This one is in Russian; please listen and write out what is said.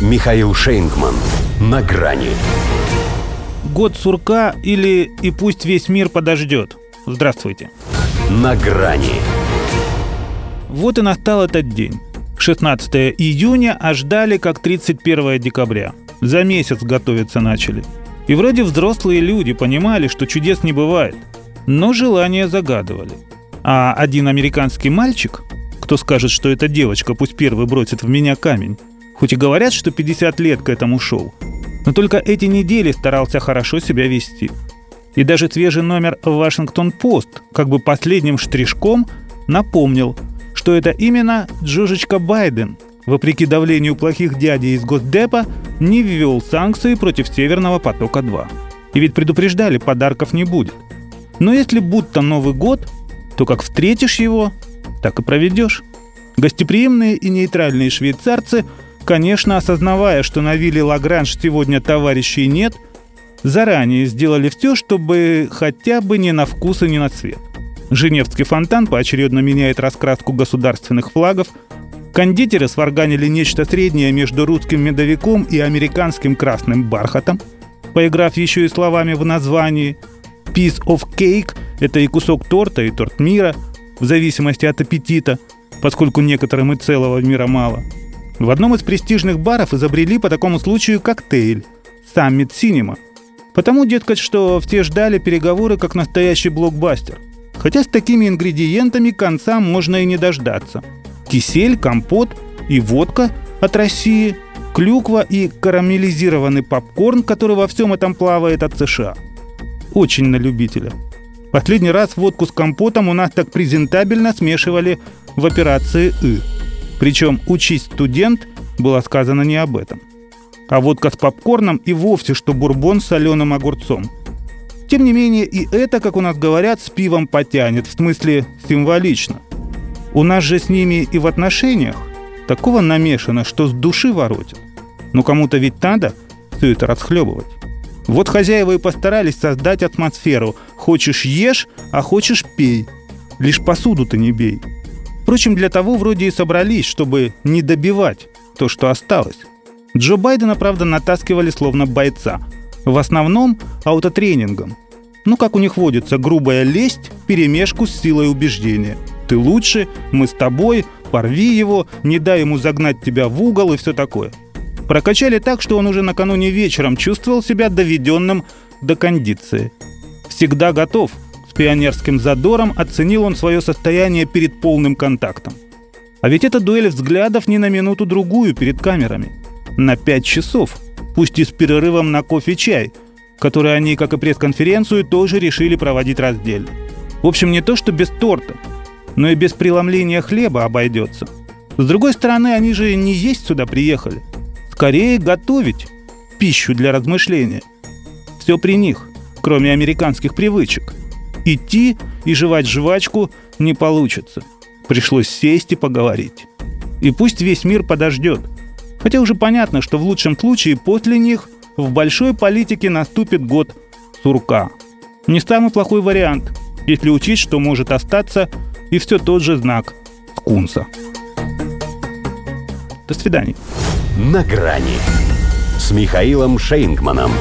Михаил Шейнгман. На грани. Год сурка или «И пусть весь мир подождет». Здравствуйте. На грани. Вот и настал этот день. 16 июня, а ждали как 31 декабря. За месяц готовиться начали. И вроде взрослые люди понимали, что чудес не бывает. Но желания загадывали. А один американский мальчик, кто скажет, что эта девочка пусть первый бросит в меня камень, хоть и говорят, что 50 лет к этому шел, но только эти недели старался хорошо себя вести. И даже свежий номер «Вашингтон-Пост» как бы последним штришком напомнил, что это именно Джорджичка Байден, вопреки давлению плохих дядей из Госдепа, не ввел санкции против Северного потока-2. И ведь предупреждали, подарков не будет. Но если будто Новый год, то как встретишь его, так и проведешь. Гостеприимные и нейтральные швейцарцы, конечно, осознавая, что на вилле Лагранж сегодня товарищей нет, заранее сделали все, чтобы хотя бы не на вкус и не на цвет. Женевский фонтан поочередно меняет раскраску государственных флагов. Кондитеры сварганили нечто среднее между русским медовиком и американским красным бархатом, поиграв еще и словами в названии. Piece of cake – это и кусок торта, и торт мира, в зависимости от аппетита, поскольку некоторым и целого мира мало. В одном из престижных баров изобрели по такому случаю коктейль – Summit Cinema. Потому, дескать, что все ждали переговоры как настоящий блокбастер – Хотя с такими ингредиентами конца можно и не дождаться. Кисель, компот и водка от России, клюква и карамелизированный попкорн, который во всем этом плавает от США. Очень на любителя. Последний раз водку с компотом у нас так презентабельно смешивали в операции «И». Причем «Учись, студент» было сказано не об этом. А водка с попкорном и вовсе что бурбон с соленым огурцом – тем не менее, и это, как у нас говорят, с пивом потянет, в смысле символично. У нас же с ними и в отношениях такого намешано, что с души воротит. Но кому-то ведь надо все это расхлебывать. Вот хозяева и постарались создать атмосферу «хочешь ешь, а хочешь пей». Лишь посуду-то не бей. Впрочем, для того вроде и собрались, чтобы не добивать то, что осталось. Джо Байдена, правда, натаскивали словно бойца – в основном аутотренингом. Ну, как у них водится, грубая лесть в перемешку с силой убеждения. Ты лучше, мы с тобой, порви его, не дай ему загнать тебя в угол и все такое. Прокачали так, что он уже накануне вечером чувствовал себя доведенным до кондиции. Всегда готов. Пионерским задором оценил он свое состояние перед полным контактом. А ведь это дуэль взглядов не на минуту-другую перед камерами. На пять часов – пусть и с перерывом на кофе-чай, который они, как и пресс-конференцию, тоже решили проводить раздельно. В общем, не то что без торта, но и без преломления хлеба обойдется. С другой стороны, они же не есть сюда приехали. Скорее готовить пищу для размышления. Все при них, кроме американских привычек. Идти и жевать жвачку не получится. Пришлось сесть и поговорить. И пусть весь мир подождет – Хотя уже понятно, что в лучшем случае после них в большой политике наступит год сурка. Не самый плохой вариант, если учесть, что может остаться и все тот же знак скунса. До свидания. На грани с Михаилом Шейнгманом.